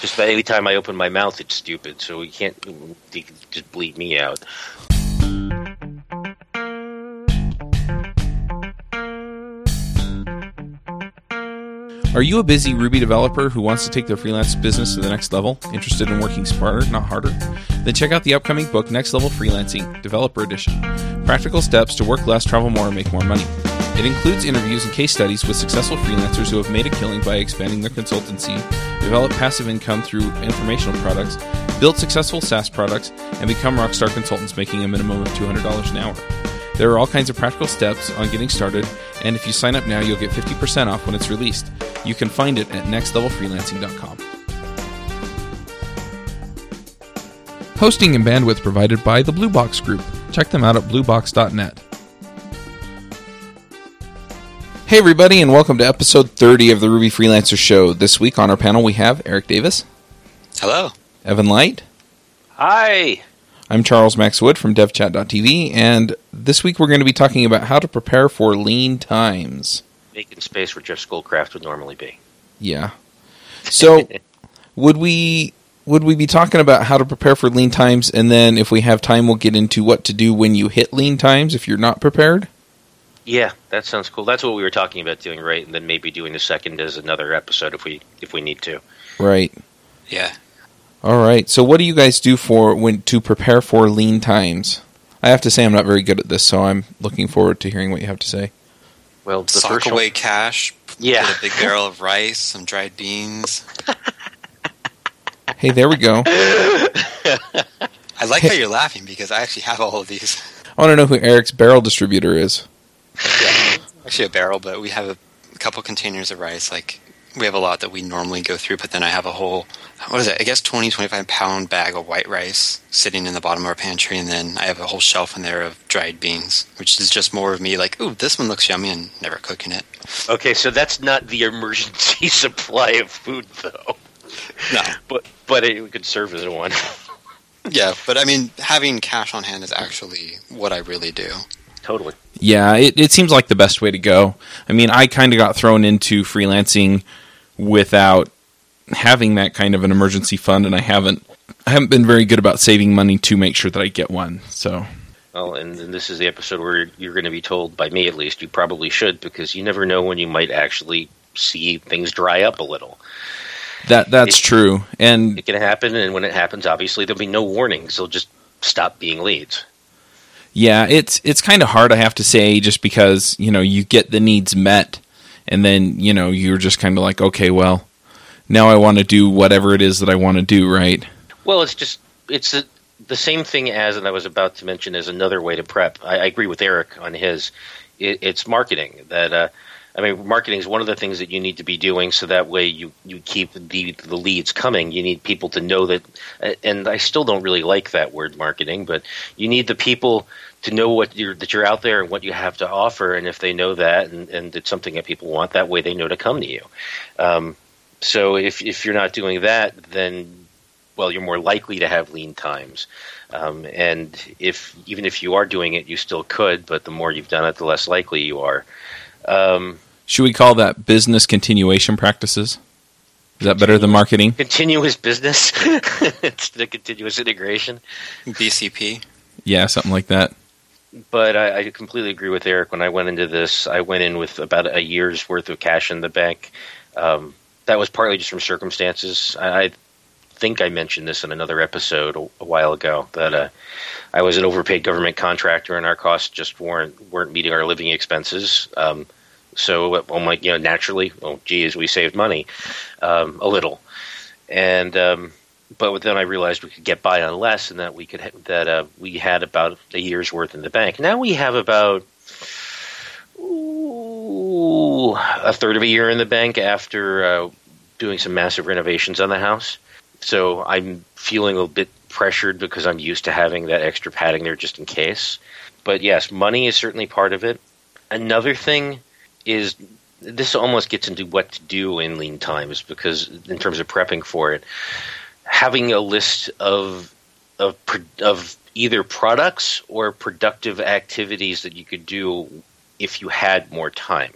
Just about every time I open my mouth, it's stupid. So you can't you can just bleed me out. Are you a busy Ruby developer who wants to take their freelance business to the next level? Interested in working smarter, not harder? Then check out the upcoming book, Next Level Freelancing, Developer Edition Practical Steps to Work Less, Travel More, and Make More Money. It includes interviews and case studies with successful freelancers who have made a killing by expanding their consultancy, developed passive income through informational products, built successful SaaS products, and become rockstar consultants making a minimum of $200 an hour. There are all kinds of practical steps on getting started, and if you sign up now, you'll get 50% off when it's released. You can find it at nextlevelfreelancing.com. Hosting and bandwidth provided by the Blue Box Group. Check them out at bluebox.net. Hey, everybody, and welcome to episode 30 of the Ruby Freelancer Show. This week on our panel, we have Eric Davis, Hello. Evan Light, Hi. I'm Charles Max Wood from devchat.tv, and this week we're going to be talking about how to prepare for lean times. Making space where Jeff Schoolcraft would normally be. Yeah. So, would we would we be talking about how to prepare for lean times, and then if we have time, we'll get into what to do when you hit lean times if you're not prepared? Yeah, that sounds cool. That's what we were talking about doing, right? And then maybe doing the second as another episode if we if we need to. Right. Yeah. All right. So, what do you guys do for when to prepare for lean times? I have to say I'm not very good at this, so I'm looking forward to hearing what you have to say. Well, the Sock away one, cash. Yeah. Put a big barrel of rice, some dried beans. Hey, there we go. I like how you're laughing because I actually have all of these. I want to know who Eric's barrel distributor is. Actually, a barrel, but we have a couple containers of rice. Like, we have a lot that we normally go through, but then I have a whole, what is it? I guess 20, 25 pound bag of white rice sitting in the bottom of our pantry. And then I have a whole shelf in there of dried beans, which is just more of me like, ooh, this one looks yummy and never cooking it. Okay, so that's not the emergency supply of food, though. No. But but it could serve as one. Yeah, but I mean, having cash on hand is actually what I really do. Totally. Yeah, it, it seems like the best way to go. I mean, I kind of got thrown into freelancing without having that kind of an emergency fund, and I haven't I haven't been very good about saving money to make sure that I get one. So Well, and, and this is the episode where you're going to be told, by me at least, you probably should, because you never know when you might actually see things dry up a little. that that's It- true. And It can happen, and when it happens, obviously there'll be no warnings. They'll just stop being leads. Yeah, it's it's kind of hard, I have to say, just because you know you get the needs met, and then you know you're just kind of like, okay, well, now I want to do whatever it is that I want to do, right? Well, it's just it's a, the same thing as, and I was about to mention as another way to prep. I, I agree with Eric on his. It, it's marketing that. Uh, I mean, marketing is one of the things that you need to be doing, so that way you you keep the the leads coming. You need people to know that, and I still don't really like that word marketing, but you need the people to know what you're that you're out there and what you have to offer, and if they know that and, and it's something that people want, that way they know to come to you. Um, so if if you're not doing that, then well, you're more likely to have lean times. Um, and if even if you are doing it, you still could, but the more you've done it, the less likely you are. Um, Should we call that business continuation practices? Is that better than marketing? continuous business, it's the continuous integration. BCP. Yeah, something like that. But I, I completely agree with Eric. When I went into this, I went in with about a year's worth of cash in the bank. Um, that was partly just from circumstances. I, I think I mentioned this in another episode a, while ago that uh, I was an overpaid government contractor, and our costs just weren't weren't meeting our living expenses. Um, so, I'm like, you know, naturally, oh, geez, we saved money um, a little, and um, but then I realized we could get by on less, and that we could ha- that uh, we had about a year's worth in the bank. Now we have about ooh, a third of a year in the bank after uh, doing some massive renovations on the house. So I'm feeling a bit pressured because I'm used to having that extra padding there just in case. But yes, money is certainly part of it. Another thing is this almost gets into what to do in lean times because in terms of prepping for it, having a list of of of either products or productive activities that you could do if you had more time.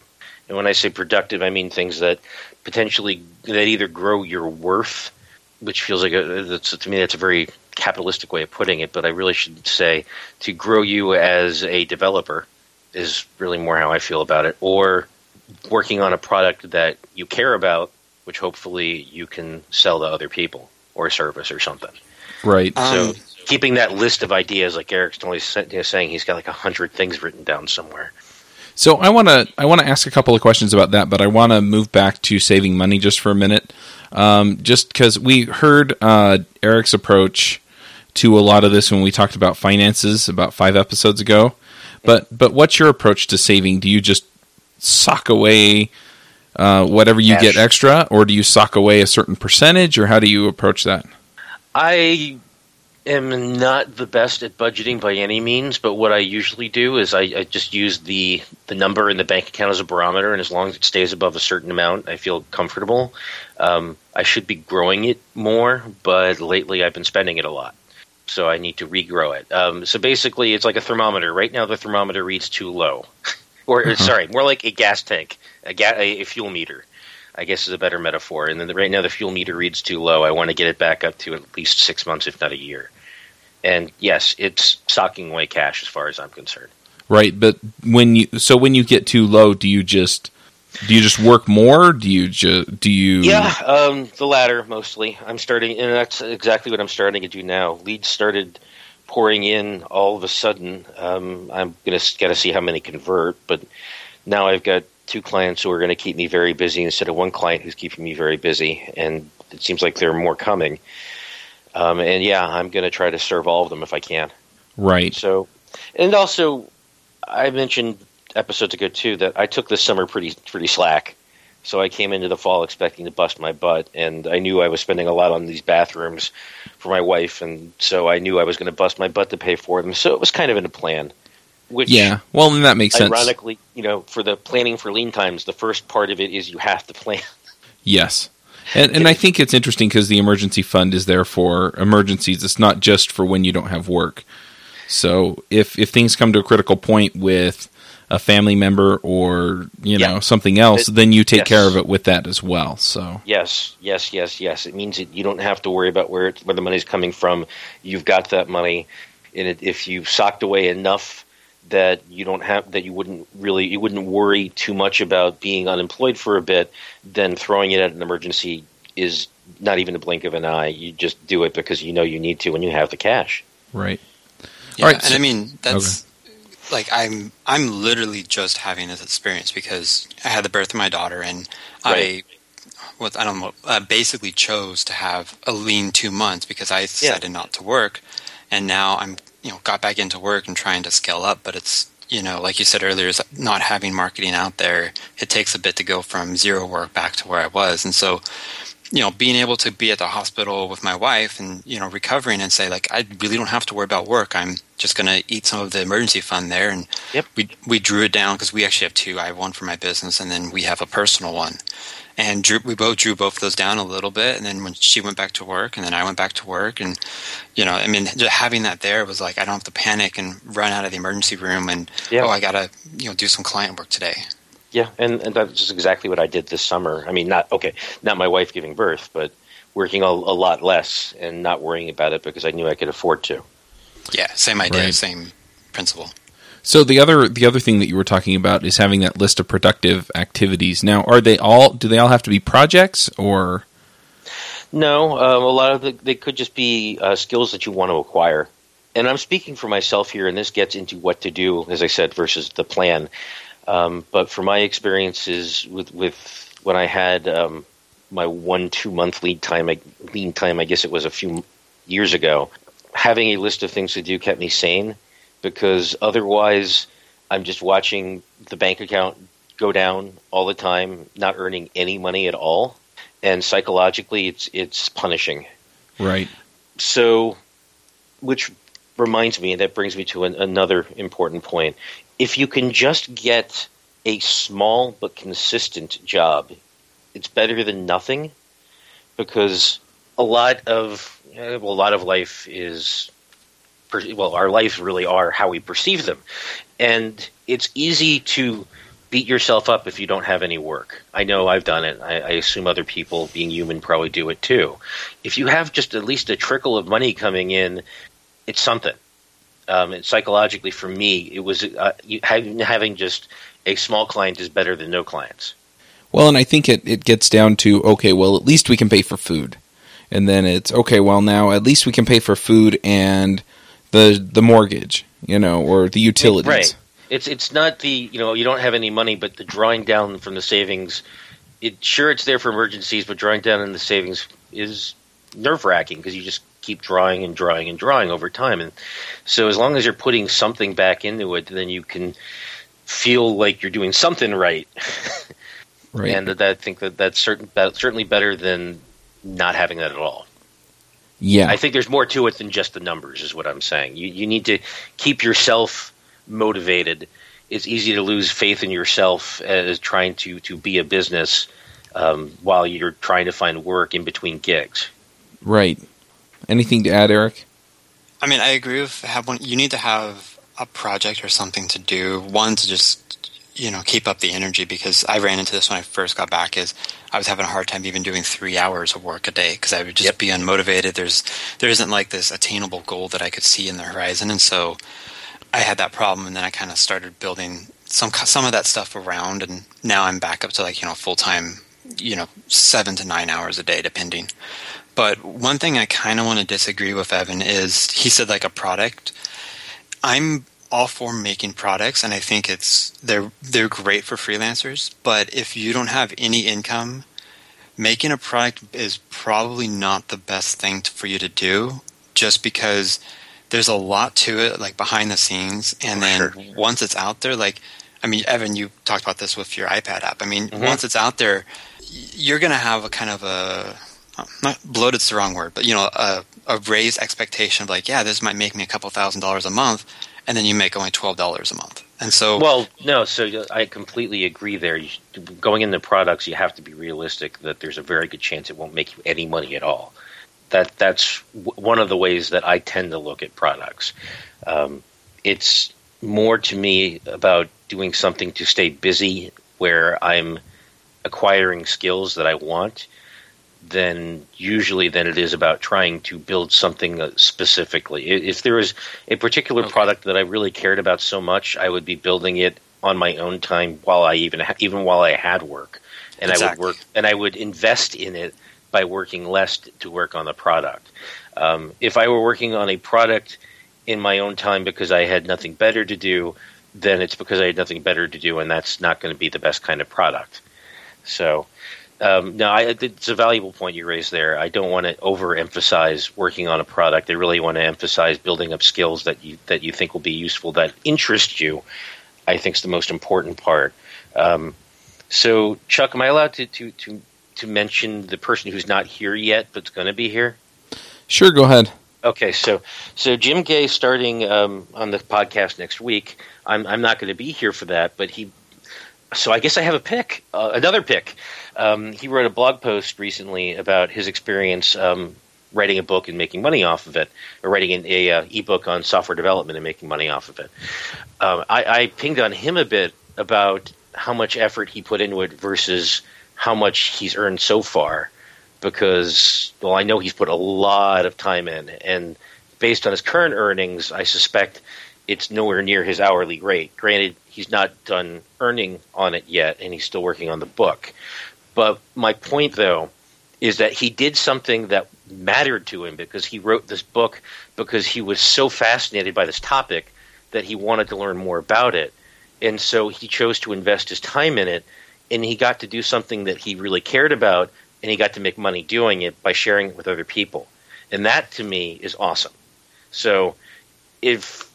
And when I say productive, I mean things that potentially that either grow your worth which feels like a, that's, to me that's a very capitalistic way of putting it, but I really should say to grow you as a developer is really more how I feel about it, or working on a product that you care about, which hopefully you can sell to other people or a service or something. Right. so um, keeping that list of ideas, like Eric's always saying, he's got like a hundred things written down somewhere. So I want to I want to ask a couple of questions about that, but I want to move back to saving money just for a minute, um, just because we heard uh, Eric's approach to a lot of this when we talked about finances about five episodes ago. But but what's your approach to saving? Do you just sock away uh, whatever you Cash. get extra, or do you sock away a certain percentage, or how do you approach that? I am not the best at budgeting by any means, but what I usually do is I, I, just use the the number in the bank account as a barometer, and as long as it stays above a certain amount, I feel comfortable. Um, I should be growing it more, but lately I've been spending it a lot, so I need to regrow it. Um, so basically, it's like a thermometer. Right now, the thermometer reads too low, or uh-huh. sorry, more like a gas tank, a, ga- a fuel meter. I guess is a better metaphor. And then the, right now the fuel meter reads too low. I want to get it back up to at least six months, if not a year. And yes, it's socking away cash as far as I'm concerned. Right, but when you so when you get too low, do you just do you just work more? Do you just do you? Yeah, um, the latter mostly. I'm starting, and that's exactly what I'm starting to do now. Leads started pouring in all of a sudden. Um, I'm gonna got to see how many convert, but now I've got two clients who are going to keep me very busy instead of one client who's keeping me very busy, and it seems like there are more coming. Um, and yeah, I'm going to try to serve all of them if I can. Right. So, and also, I mentioned episodes ago too that I took this summer pretty pretty slack. So I came into the fall expecting to bust my butt, and I knew I was spending a lot on these bathrooms for my wife, and so I knew I was going to bust my butt to pay for them. So it was kind of in a plan. Which yeah, well, then that makes ironically, sense. Ironically, you know, for the planning for lean times, the first part of it is you have to plan. Yes, and and I think it's interesting because the emergency fund is there for emergencies. It's not just for when you don't have work. So if if things come to a critical point with a family member or you know yeah. something else, it, then you take yes. care of it with that as well. So yes, yes, yes, yes. It means that you don't have to worry about where where the money's coming from. You've got that money, and if you've socked away enough that you don't have that you wouldn't really you wouldn't worry too much about being unemployed for a bit, then throwing it at an emergency is not even a blink of an eye. You just do it because you know you need to when you have the cash. Right. Yeah, All right. And so, I mean that's okay. Like I'm I'm literally just having this experience because I had the birth of my daughter and right. I I don't know, uh, basically chose to have a lean two months because I decided yeah. not to work, and now I'm you know got back into work and trying to scale up, but it's you know like you said earlier, is not having marketing out there. It takes a bit to go from zero work back to where I was, and so you know being able to be at the hospital with my wife and you know recovering and say like I really don't have to worry about work. I'm just going to eat some of the emergency fund there, and yep. we we drew it down because we actually have two. I have one for my business, and then we have a personal one and drew, we both drew both of those down a little bit. And then when she went back to work, and then I went back to work, and you know, I mean, just having that there was like I don't have to panic and run out of the emergency room and yeah. oh, I gotta you know do some client work today. Yeah, and, and that's just exactly what I did this summer. I mean, not okay, not my wife giving birth, but working a, a lot less and not worrying about it because I knew I could afford to. Yeah, same idea, right. same principle. So the other the other thing that you were talking about is having that list of productive activities. Now, are they all? Do they all have to be projects or? No, um, a lot of the, they could just be uh, skills that you want to acquire. And I'm speaking for myself here, and this gets into what to do, as I said, versus the plan. Um, but for my experiences with with when I had um, my one two month lead time, lead time, I guess it was a few years ago. Having a list of things to do kept me sane because otherwise I'm just watching the bank account go down all the time, not earning any money at all, and psychologically it's it's punishing. Right. So, which reminds me, and that brings me to an, another important point. If you can just get a small but consistent job, it's better than nothing because a lot of well, a lot of life is well, our lives really are how we perceive them, and it's easy to beat yourself up if you don't have any work. I know I've done it. I, I, assume other people, being human, probably do it too. If you have just at least a trickle of money coming in, it's something. Um, psychologically, for me, it was uh, having, having just a small client is better than no clients. Well, and I think it, it gets down to okay, well, at least we can pay for food, and then it's okay. Well, now at least we can pay for food and the the mortgage, you know, or the utilities. Right. It's it's not the you know you don't have any money, but the drawing down from the savings. It sure it's there for emergencies, but drawing down in the savings is nerve wracking because you just keep drawing and drawing and drawing over time. And so as long as you're putting something back into it, then you can feel like you're doing something right. right. And that, I think that that's certain that's certainly better than not having that at all. Yeah. I think there's more to it than just the numbers, is what I'm saying. You you need to keep yourself motivated. It's easy to lose faith in yourself as trying to to be a business um, while you're trying to find work in between gigs. Right. Anything to add, Eric? I mean, I agree with have one. You need to have a project or something to do. One to just you know keep up the energy because I ran into this when I first got back. Is I was having a hard time even doing three hours of work a day because I would just yep. be unmotivated. There's there isn't like this attainable goal that I could see in the horizon, and so I had that problem. And then I kind of started building some some of that stuff around, and now I'm back up to like you know full time, you know seven to nine hours a day depending. But one thing I kind of want to disagree with Evan is he said like a product. I'm all for making products, and I think it's they're they're great for freelancers. But if you don't have any income, making a product is probably not the best thing to, for you to do, just because there's a lot to it, like behind the scenes, and then sure. once it's out there, like I mean, Evan, you talked about this with your iPad app. I mean, mm-hmm. once it's out there, you're going to have a kind of a not bloated's the wrong word, but you know, a, a raised expectation of like, yeah, this might make me a couple thousand dollars a month, and then you make only twelve dollars a month. And so, well, no, so I completely agree. There, you, going into products, you have to be realistic that there's a very good chance it won't make you any money at all. That that's w- one of the ways that I tend to look at products. Um, it's more to me about doing something to stay busy, where I'm acquiring skills that I want than usually than it is about trying to build something uh, specifically. If there was a particular okay. product that I really cared about so much, I would be building it on my own time while I even ha- even while I had work, and exactly. I would work and I would invest in it by working less to work on the product. Um, if I were working on a product in my own time because I had nothing better to do, then it's because I had nothing better to do, and that's not going to be the best kind of product. So um, no, I, it's a valuable point you raised there. I don't want to overemphasize working on a product. I really want to emphasize building up skills that you that you think will be useful, that interest you. I think is the most important part. Um, so, Chuck, am I allowed to, to to to mention the person who's not here yet but's going to be here? Sure, go ahead. Okay, so so Jim Gay starting um, on the podcast next week. I'm I'm not going to be here for that, but he. So I guess I have a pick, uh, another pick. Um, he wrote a blog post recently about his experience um, writing a book and making money off of it, or writing an a, uh, ebook on software development and making money off of it. Um, I, I pinged on him a bit about how much effort he put into it versus how much he's earned so far, because well, I know he's put a lot of time in, and based on his current earnings, I suspect it's nowhere near his hourly rate. Granted, he's not done earning on it yet, and he's still working on the book. But my point, though, is that he did something that mattered to him because he wrote this book because he was so fascinated by this topic that he wanted to learn more about it. And so he chose to invest his time in it, and he got to do something that he really cared about, and he got to make money doing it by sharing it with other people. And that to me is awesome. So if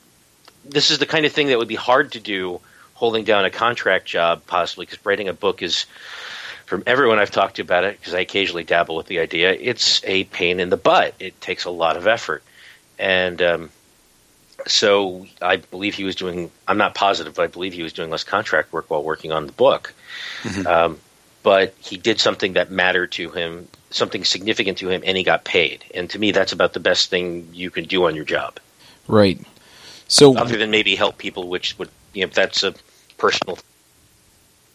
this is the kind of thing that would be hard to do holding down a contract job possibly because writing a book is from everyone I've talked to about it, because I occasionally dabble with the idea, it's a pain in the butt. It takes a lot of effort. And um, so I believe he was doing, I'm not positive, but I believe he was doing less contract work while working on the book. Mm-hmm. Um, but he did something that mattered to him, something significant to him, and he got paid. And to me, that's about the best thing you can do on your job. Right. So, other than maybe help people, which would, you know, if that's a personal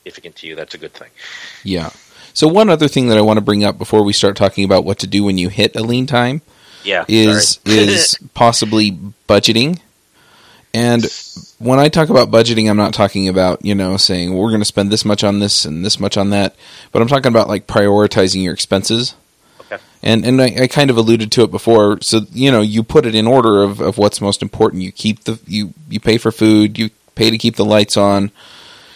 significant to you, that's a good thing. Yeah. So one other thing that I want to bring up before we start talking about what to do when you hit a lean time, yeah, is is possibly budgeting. And when I talk about budgeting, I'm not talking about you know saying we're going to spend this much on this and this much on that, but I'm talking about like prioritizing your expenses. And and I, I kind of alluded to it before. So you know you put it in order of, of what's most important. You keep the you you pay for food. You pay to keep the lights on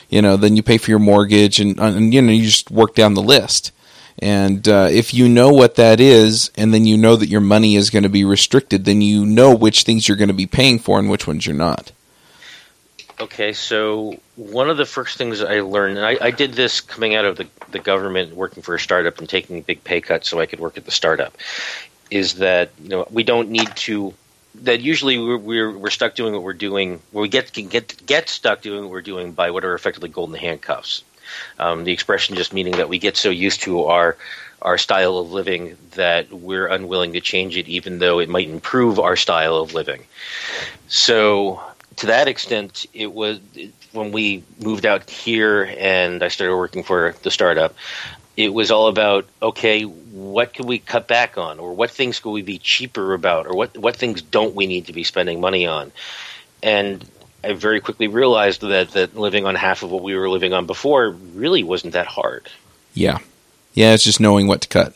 you know, then you pay for your mortgage, and, and you know, you just work down the list. And uh, if you know what that is, and then you know that your money is going to be restricted, then you know which things you're going to be paying for and which ones you're not. Okay, so one of the first things I learned, and I, I did this coming out of the, the government, working for a startup and taking a big pay cut so I could work at the startup, is that you know we don't need to that usually we're, we're, we're stuck doing what we're doing. We get get get stuck doing what we're doing by what are effectively golden handcuffs. Um, the expression just meaning that we get so used to our our style of living that we're unwilling to change it, even though it might improve our style of living. So, to that extent, it was when we moved out here and I started working for the startup. It was all about okay, what can we cut back on, or what things could we be cheaper about, or what what things don't we need to be spending money on? And I very quickly realized that that living on half of what we were living on before really wasn't that hard. Yeah, yeah, it's just knowing what to cut.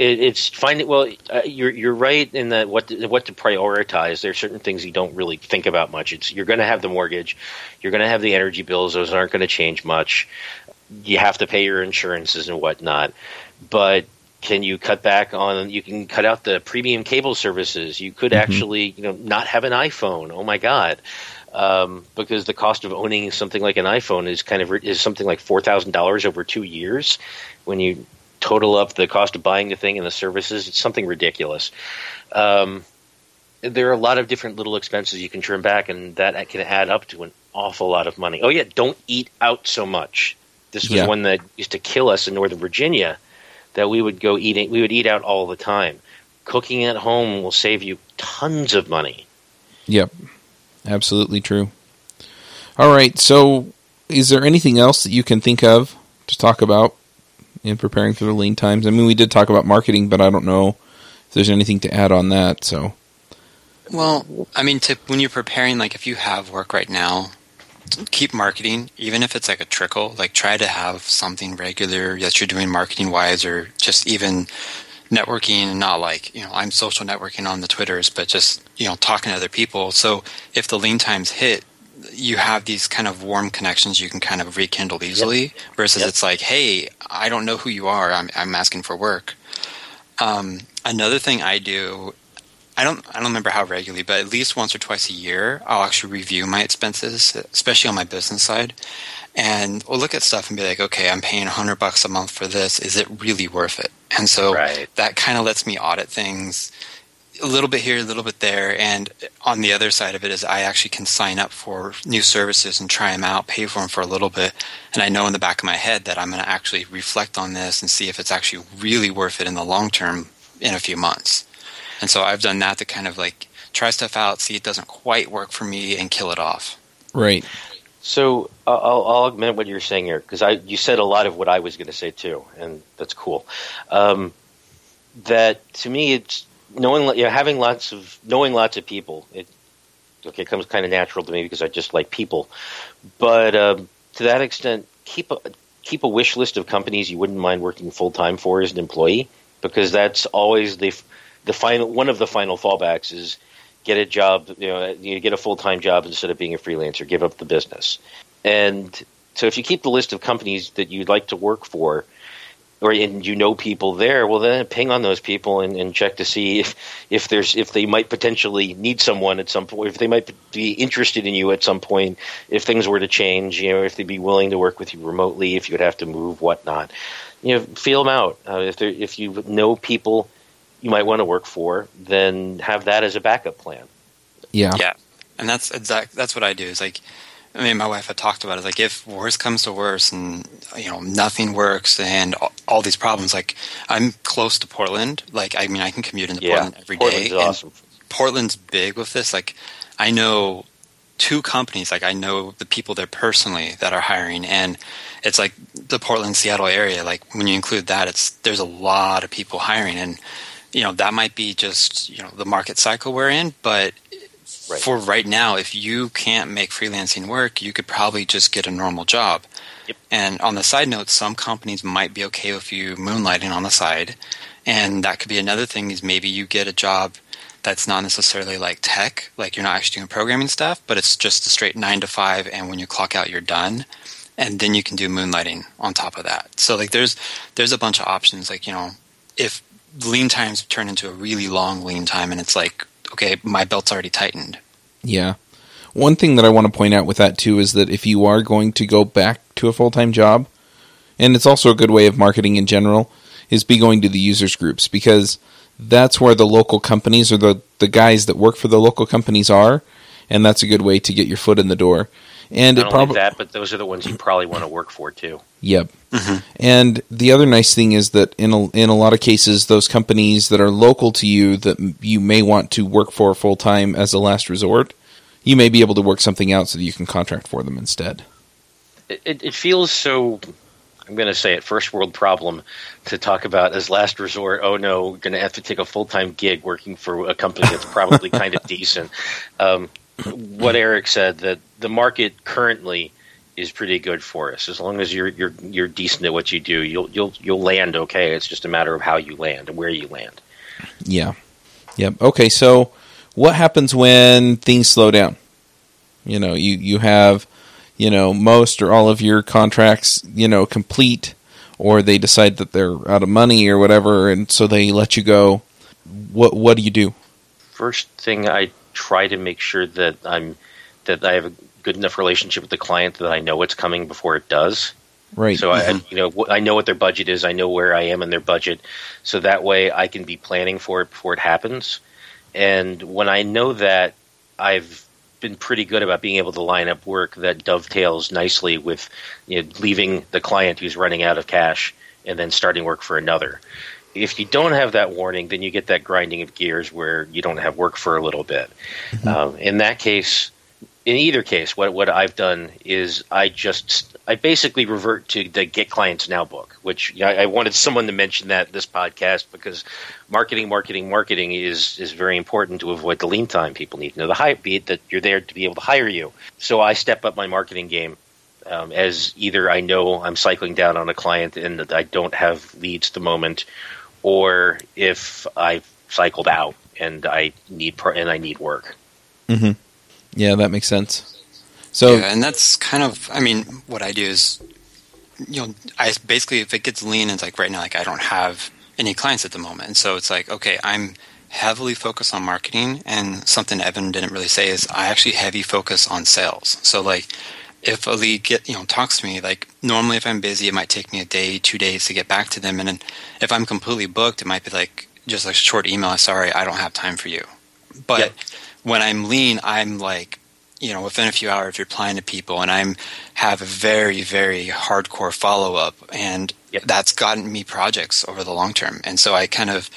It, it's finding well, uh, you're you're right in that what to, what to prioritize. There are certain things you don't really think about much. It's you're going to have the mortgage, you're going to have the energy bills. Those aren't going to change much. You have to pay your insurances and whatnot, but can you cut back on you can cut out the premium cable services you could mm-hmm. actually you know not have an iphone oh my god um, because the cost of owning something like an iphone is kind of is something like $4000 over two years when you total up the cost of buying the thing and the services it's something ridiculous um, there are a lot of different little expenses you can trim back and that can add up to an awful lot of money oh yeah don't eat out so much this was yeah. one that used to kill us in northern virginia that we would go eating. We would eat out all the time. Cooking at home will save you tons of money. Yep, absolutely true. All right, so is there anything else that you can think of to talk about in preparing for the lean times? I mean, we did talk about marketing, but I don't know if there's anything to add on that. So, well, I mean, to, when you're preparing, like if you have work right now, keep marketing, even if it's like a trickle. Like try to have something regular that you're doing marketing wise, or just even networking. And not like you know I'm social networking on the Twitters, but just you know talking to other people. So if the lean times hit, you have these kind of warm connections you can kind of rekindle easily. Yep. Versus yep. it's like, hey, I don't know who you are. I'm I'm asking for work. Um, another thing I do I don't I don't remember how regularly, but at least once or twice a year, I'll actually review my expenses, especially on my business side, and we'll look at stuff and be like, okay, I'm paying hundred bucks a month for this. Is it really worth it? And so right. that kind of lets me audit things a little bit here, a little bit there, and on the other side of it is I actually can sign up for new services and try them out, pay for them for a little bit, and I know in the back of my head that I'm going to actually reflect on this and see if it's actually really worth it in the long term in a few months. And so I've done that to kind of like try stuff out, see it doesn't quite work for me, and kill it off. Right. So I'll, I'll admit what you're saying here because I you said a lot of what I was going to say too, and that's cool. Um, that to me, it's knowing you know, having lots of knowing lots of people. It okay it comes kind of natural to me because I just like people, but um, to that extent, keep a keep a wish list of companies you wouldn't mind working full time for as an employee because that's always the the final one of the final fallbacks is get a job, you know, you get a full time job instead of being a freelancer, give up the business. And so if you keep the list of companies that you'd like to work for, or and you know people there, well then ping on those people and, and check to see if if there's if they might potentially need someone at some point, if they might be interested in you at some point, if things were to change, you know, if they'd be willing to work with you remotely, if you'd have to move, whatnot. You know, feel them out. Uh, if if you know people you might want to work for, then have that as a backup plan. Yeah. Yeah. And that's exact that's what I do. Is like I mean, my wife had talked about it. Like, if worse comes to worse, and you know nothing works, and all, all these problems, like I'm close to Portland. Like, I mean, I can commute into yeah, Portland every Portland's day. Awesome. Portland's big with this. Like, I know two companies. Like I know the people there personally that are hiring, and it's like the Portland, Seattle area. Like when you include that, it's there's a lot of people hiring, and you know that might be just you know the market cycle we're in, but. Right. For right now, if you can't make freelancing work, you could probably just get a normal job. Yep. And on the side note, some companies might be okay with you moonlighting on the side. And that could be another thing is maybe you get a job that's not necessarily like tech, like you're not actually doing programming stuff, but it's just a straight nine to five and when you clock out you're done. And then you can do moonlighting on top of that. So like there's there's a bunch of options. Like, you know, if lean times turn into a really long lean time and it's like, okay, my belt's already tightened. Yeah. One thing that I want to point out with that too is that if you are going to go back to a full time job, and it's also a good way of marketing in general, is be going to the users groups because that's where the local companies or the, the guys that work for the local companies are, and that's a good way to get your foot in the door. And Not it probably that, but those are the ones you probably want to work for too. Yep. And the other nice thing is that in a, in a lot of cases, those companies that are local to you that you may want to work for full time as a last resort, you may be able to work something out so that you can contract for them instead. It, it, feels so. I'm going to say it first world problem to talk about as last resort. Oh no, we're going to have to take a full time gig working for a company that's probably kind of decent. Um, what Eric said that the market currently is pretty good for us. As long as you're you're you're decent at what you do, you'll you'll you'll land okay. It's just a matter of how you land and where you land. Yeah. Yep. Okay. So, what happens when things slow down? You know, you you have, you know, most or all of your contracts, you know, complete, or they decide that they're out of money or whatever, and so they let you go. What what do you do? First thing I try to make sure that I'm that I have a good enough relationship with the client that I know it's coming before it does. Right. So I, you know, I know what their budget is. I know where I am in their budget, so that way I can be planning for it before it happens. And when I know that, I've been pretty good about being able to line up work that dovetails nicely with you know, leaving the client who's running out of cash and then starting work for another. If you don't have that warning, then you get that grinding of gears where you don't have work for a little bit. Um, in that case, in either case, what what I've done is I just I basically revert to the Get Clients Now book, which I wanted someone to mention that this podcast because marketing, marketing, marketing is is very important to avoid the lean time. People need know the high beat that you're there to be able to hire you. So I step up my marketing game um, as either I know I'm cycling down on a client and that I don't have leads at the moment, or if I've cycled out and I need pro- and I need work. Mm-hmm. Yeah, that makes sense. So yeah, and that's kind of, I mean, what I do is, you know, I basically, if it gets lean, it's like right now, like I don't have any clients at the moment. And so it's like, okay, I'm heavily focused on marketing. And something Evan didn't really say is I actually heavy focus on sales. So like, if a lead get you know talks to me, like normally if I'm busy, it might take me a day, two days to get back to them. And then if I'm completely booked, it might be like just a short email. Sorry, I don't have time for you. But Yep. When I'm lean, I'm like, you know, within a few hours replying to people, and I'm have a very, very hardcore follow up, and Yep. that's gotten me projects over the long term. And so I kind of,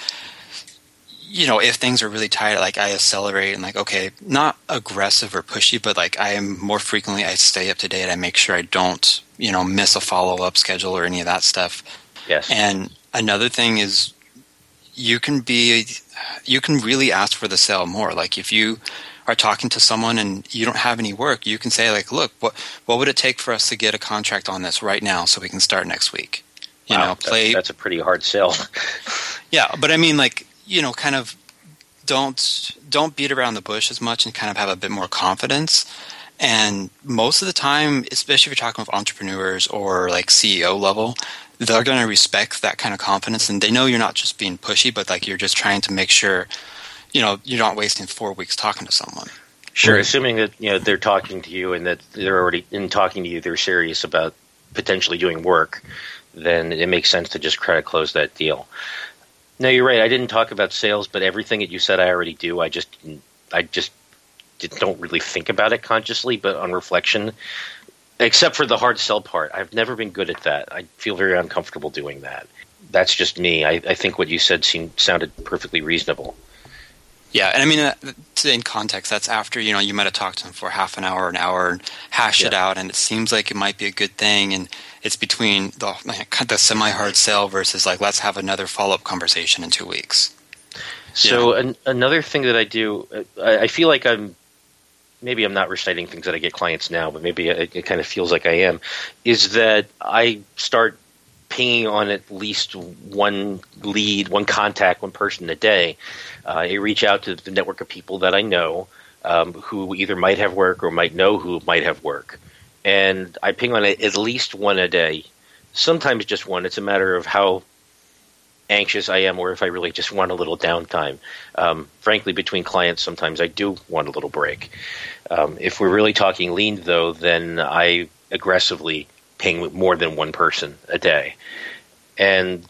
you know, if things are really tight, like I accelerate and like, okay, not aggressive or pushy, but like I am more frequently, I stay up to date. I make sure I don't, you know, miss a follow up schedule or any of that stuff. Yes. And another thing is you can be you can really ask for the sale more. Like if you are talking to someone and you don't have any work, you can say like, "Look, what what would it take for us to get a contract on this right now so we can start next week?" You Wow, know, that's- play That's, a pretty hard sell. Yeah, but I mean like, you know, kind of don't don't beat around the bush as much and kind of have a bit more confidence. And most of the time, especially if you're talking with entrepreneurs or like CEO level, they're going to respect that kind of confidence and they know you're not just being pushy, but like you're just trying to make sure, you know, you're not wasting four weeks talking to someone. Sure, assuming that you know they're talking to you and that they're already in talking to you, they're serious about potentially doing work, then it makes sense to just try to close that deal. No, you're right. I didn't talk about sales, but everything that you said I already do. I just I just don't really think about it consciously, but on reflection, except for the hard sell part, I've never been good at that. I feel very uncomfortable doing that. That's just me. I, I think what you said seemed sounded perfectly reasonable. Yeah, and I mean, uh, in context, that's after you know you might have talked to them for half an hour, an hour, and hash yeah. it out, and it seems like it might be a good thing, and it's between the the semi hard sell versus like let's have another follow up conversation in two weeks. So an, another thing that I do, uh, I, I, feel like I'm maybe I'm not reciting things that I get clients now, but maybe it, it kind of feels like I am. Is that I start pinging on at least one lead, one contact, one person a day. Uh, I reach out to the network of people that I know um, who either might have work or might know who might have work. And I ping on at least one a day, sometimes just one. It's a matter of how anxious I am or if I really just want a little downtime. Um, frankly, between clients, sometimes I do want a little break. Um, if we're really talking lean, though, then I aggressively ping more than one person a day. And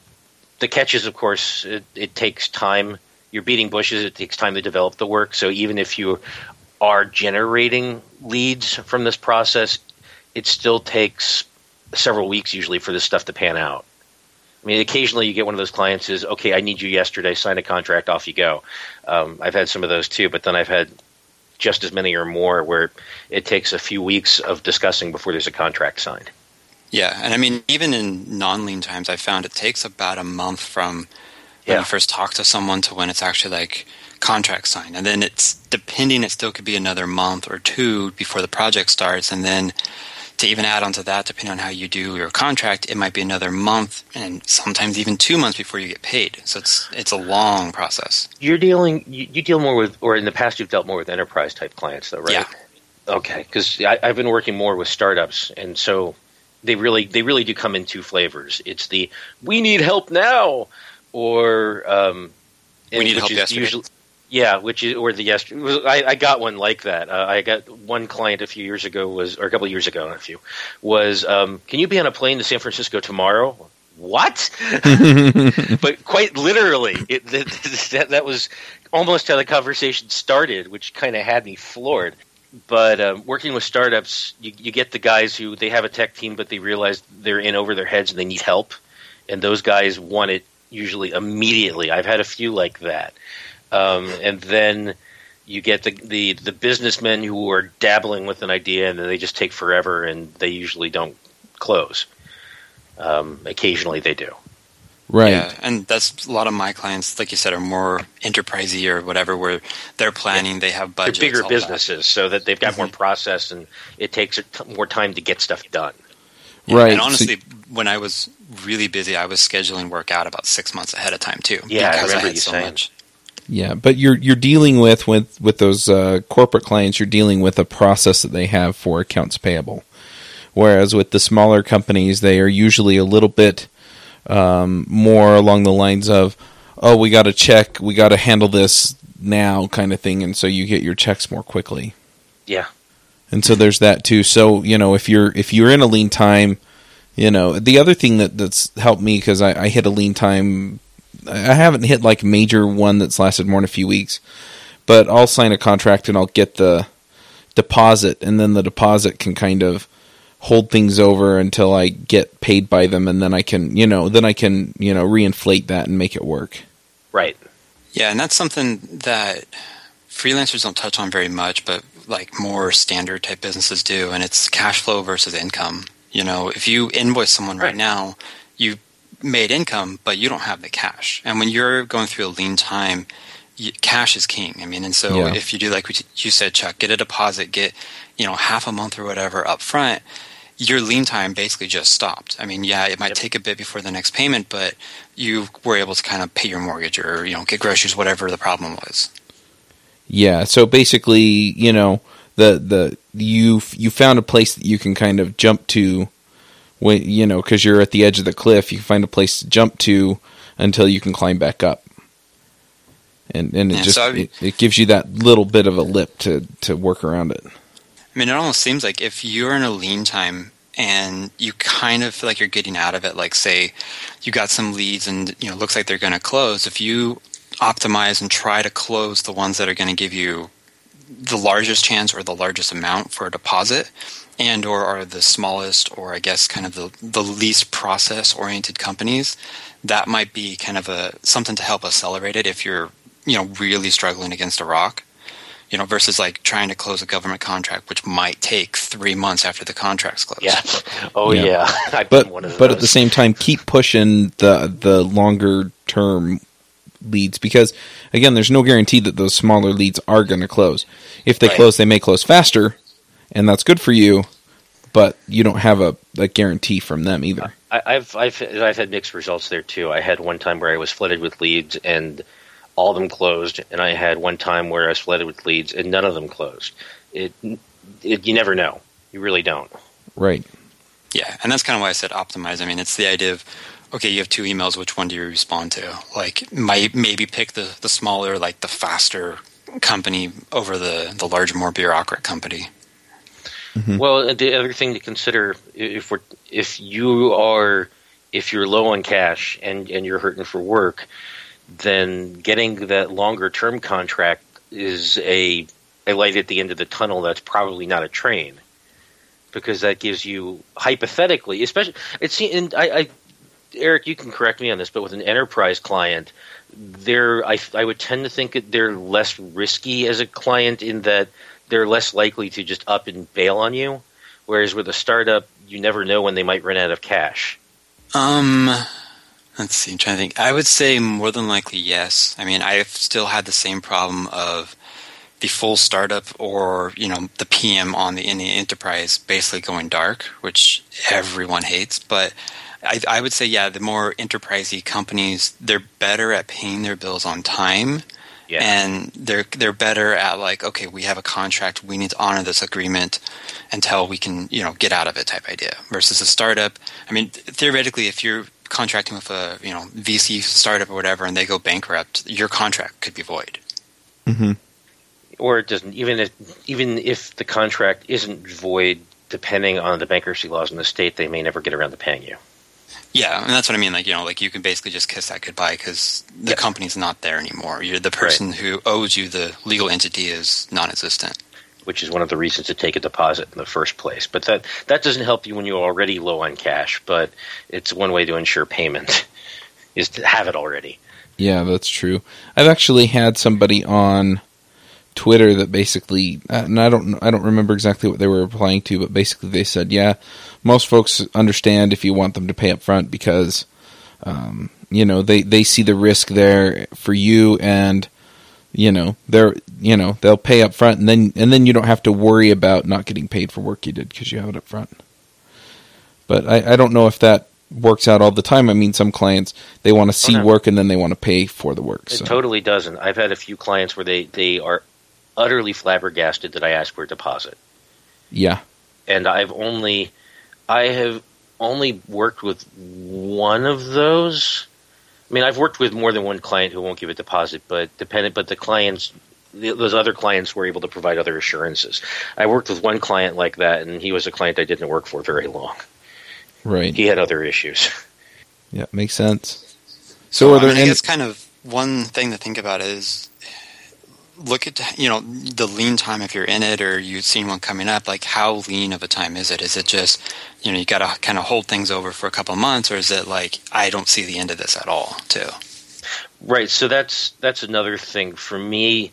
the catch is, of course, it, it takes time. You're beating bushes. It takes time to develop the work. So even if you are generating leads from this process, it still takes several weeks usually for this stuff to pan out. I mean, occasionally you get one of those clients is okay. I need you yesterday. Sign a contract. Off you go. Um, I've had some of those too, but then I've had just as many or more where it takes a few weeks of discussing before there's a contract signed. Yeah, and I mean, even in non-lean times, I found it takes about a month from when yeah. you first talk to someone to when it's actually like contract signed, and then it's depending, it still could be another month or two before the project starts, and then to even add onto that, depending on how you do your contract, it might be another month and sometimes even two months before you get paid. So it's it's a long process. You're dealing you, you deal more with, or in the past you've dealt more with enterprise type clients, though, right? Yeah. Okay, because I've been working more with startups, and so they really they really do come in two flavors. It's the we need help now, or um, we need help yesterday. Usually, yeah, which is or the yesterday. I, I got one like that. Uh, I got one client a few years ago was or a couple years ago, a few was. Um, Can you be on a plane to San Francisco tomorrow? What? but quite literally, it, that, that was almost how the conversation started, which kind of had me floored but um, working with startups, you, you, get the guys who they have a tech team, but they realize they're in over their heads and they need help, and those guys want it usually immediately. I've had a few like that, um, and then you get the, the the businessmen who are dabbling with an idea and then they just take forever, and they usually don't close. Um, occasionally, they do. Right. Yeah, and that's a lot of my clients, like you said, are more enterprisey or whatever, where they're planning, yeah. they have budgets. They're bigger businesses, that. so that they've got mm-hmm. more process, and it takes more time to get stuff done. Yeah, right. And honestly, so, when I was really busy, I was scheduling work out about six months ahead of time too. Yeah, because I, I had so saying. much. Yeah, but you're you're dealing with with with those uh, corporate clients. You're dealing with a process that they have for accounts payable, whereas with the smaller companies, they are usually a little bit um, more along the lines of, oh, we got to check, we got to handle this now, kind of thing, and so you get your checks more quickly. Yeah. And so there's that too. So you know, if you're if you're in a lean time, you know, the other thing that that's helped me because I, I hit a lean time. I haven't hit like major one that's lasted more than a few weeks, but I'll sign a contract and I'll get the deposit, and then the deposit can kind of hold things over until I get paid by them, and then I can, you know, then I can, you know, reinflate that and make it work. Right. Yeah, and that's something that freelancers don't touch on very much, but like more standard type businesses do, and it's cash flow versus income. You know, if you invoice someone right, right now, you made income, but you don't have the cash. And when you're going through a lean time, you, cash is king. I mean, and so yeah. if you do like you said, Chuck, get a deposit, get you know half a month or whatever up front your lean time basically just stopped. I mean, yeah, it might yep. take a bit before the next payment, but you were able to kind of pay your mortgage or you know get groceries, whatever the problem was. Yeah. So basically, you know, the the you you found a place that you can kind of jump to, when you know, because you're at the edge of the cliff. You can find a place to jump to until you can climb back up. And and it just so it, it gives you that little bit of a lip to to work around it. I mean, it almost seems like if you're in a lean time and you kind of feel like you're getting out of it, like say you got some leads and you know looks like they're going to close, if you optimize and try to close the ones that are going to give you the largest chance or the largest amount for a deposit and or are the smallest or I guess kind of the, the least process oriented companies, that might be kind of a something to help accelerate it if you're you know really struggling against a rock you know versus like trying to close a government contract which might take three months after the contract's closed Yeah. Oh Yeah. yeah. I've but been one of but at the same time keep pushing the the longer term leads because again there's no guarantee that those smaller leads are going to close if they Right. close they may close faster and that's good for you but you don't have a, a guarantee from them either I, I've I've I've had mixed results there too. I had one time where I was flooded with leads and all of them closed, and I had one time where I was flooded with leads and none of them closed. It, it you never know. You really don't. right Yeah, and that's kind of why I said optimize. I mean, it's the idea of okay, you have two emails. Which one do you respond to? Like, might maybe pick the the smaller, like the faster company over the the larger, more bureaucratic company. Mm-hmm. Well, the other thing to consider if we're if you are if you're low on cash and and you're hurting for work, then getting that longer term contract is a a light at the end of the tunnel. That's probably not a train because that gives you hypothetically, especially it's and I, I Eric, you can correct me on this, but with an enterprise client, they're I, I would tend to think that they're less risky as a client in that they're less likely to just up and bail on you. Whereas with a startup, you never know when they might run out of cash. Um, let's see. I'm trying to think. I would say more than likely yes. I mean, I've still had the same problem of the full startup or you know the PM on the enterprise basically going dark, which everyone hates. But I, I would say yeah, the more enterprisey companies they're better at paying their bills on time. Yeah. And they're they're better at like okay we have a contract we need to honor this agreement until we can you know get out of it type idea versus a startup. I mean theoretically if you're contracting with a you know VC startup or whatever and they go bankrupt your contract could be void. Mm-hmm. Or it doesn't even if even if the contract isn't void depending on the bankruptcy laws in the state they may never get around to paying you yeah and that's what I mean like you know like you can basically just kiss that goodbye because the Yeah. company's not there anymore. You're the person who owes you the legal entity is non-existent. Which is one of the reasons to take a deposit in the first place. But that that doesn't help you when you're already low on cash but it's one way to ensure payment is to have it already. Yeah, that's true. I've actually had somebody on Twitter that basically, uh, and I don't, I don't remember exactly what they were replying to, but basically they said, yeah, most folks understand if you want them to pay up front because, um, you know, they they see the risk there for you, and you know, they're, you know, they'll pay up front, and then and then you don't have to worry about not getting paid for work you did because you have it up front. But I, I don't know if that works out all the time. I mean, some clients they want to see no. work and then they want to pay for the work. It So. totally doesn't. I've had a few clients where they, they are utterly flabbergasted that I ask for a deposit. Yeah, And I've only I have only worked with one of those. I mean, I've worked with more than one client who won't give a deposit, but dependent but the clients th- those other clients were able to provide other assurances. I worked with one client like that and he was a client I didn't work for very long. right. He had other issues. Yeah, makes sense. So, are I there mean, I any? guess kind of one thing to think about is look at you know the lean time if you're in it or you've seen one coming up. Like how lean of a time is it? Is it just you know you got to kind of hold things over for a couple months, or is it like I don't see the end of this at all? Too. Right. So that's that's another thing for me.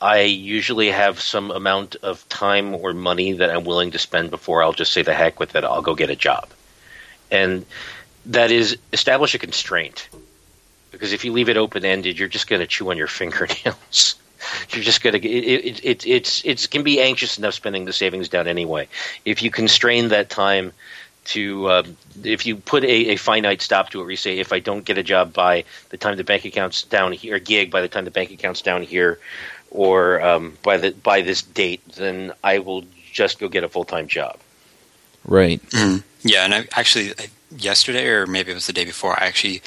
I usually have some amount of time or money that I'm willing to spend before I'll just say the heck with it. I'll go get a job, and that is establish a constraint. Because if you leave it open ended, you're just going to chew on your fingernails. You're just going to it, it, it, it's it's can be anxious enough spending the savings down anyway. If you constrain that time to um, if you put a, a finite stop to it, where you say if I don't get a job by the time the bank account's down here, a gig by the time the bank account's down here, or um, by the by this date, then I will just go get a full time job. right. Yeah, and I actually I, yesterday or maybe it was the day before, I actually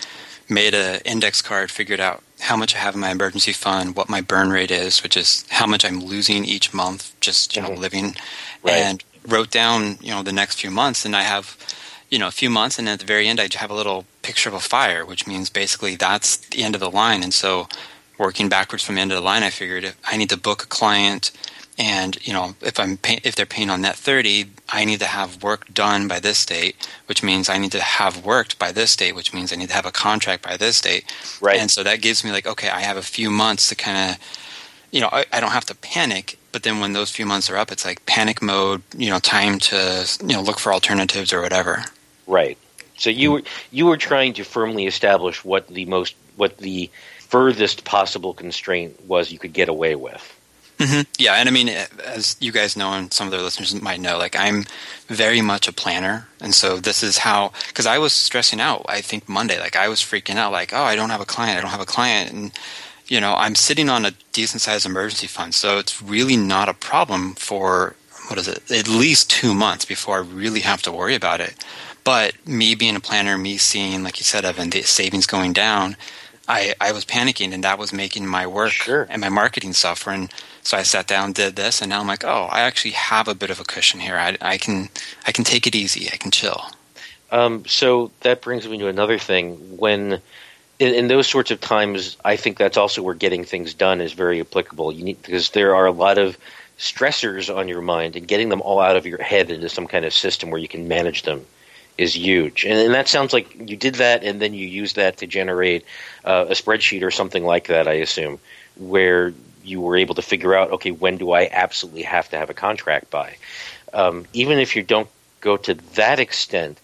made an index card, figured out how much I have in my emergency fund, what my burn rate is, which is how much I'm losing each month just you know Mhm. living, Right. and wrote down you know the next few months, and I have you know a few months, and at the very end I have a little picture of a fire, which means basically that's the end of the line, and so working backwards from the end of the line, I figured if I need to book a client and you know if I'm pay- if they're paying on net 30, I need to have work done by this date, which means I need to have worked by this date, which means I need to have a contract by this date. Right. And so that gives me like okay, I have a few months to kind of you know, I, I, don't have to panic. But then when those few months are up, it's like panic mode. You know, time to you know look for alternatives or whatever. Right. So you were you were trying to firmly establish what the most what the furthest possible constraint was you could get away with. Mm-hmm. Yeah, and I mean, as you guys know, and some of the listeners might know, like I'm very much a planner, and so this is how. Because I was stressing out. I think Monday, like I was freaking out, like, oh, I don't have a client, I don't have a client, and you know, I'm sitting on a decent sized emergency fund, so it's really not a problem for what is it, at least two months before I really have to worry about it. But me being a planner, me seeing, like you said, Evan, the savings going down, I, I was panicking, and that was making my work sure. and my marketing suffer. And so I sat down, did this, and now I'm like, oh, I actually have a bit of a cushion here. I, I can I can take it easy. I can chill. Um, so that brings me to another thing. When in, in, those sorts of times, I think that's also where getting things done is very applicable. You need because there are a lot of stressors on your mind, and getting them all out of your head into some kind of system where you can manage them is huge. And, and that sounds like you did that, and then you used that to generate uh, a spreadsheet or something like that. I assume where you were able to figure out, okay, when do I absolutely have to have a contract by? Um, even if you don't go to that extent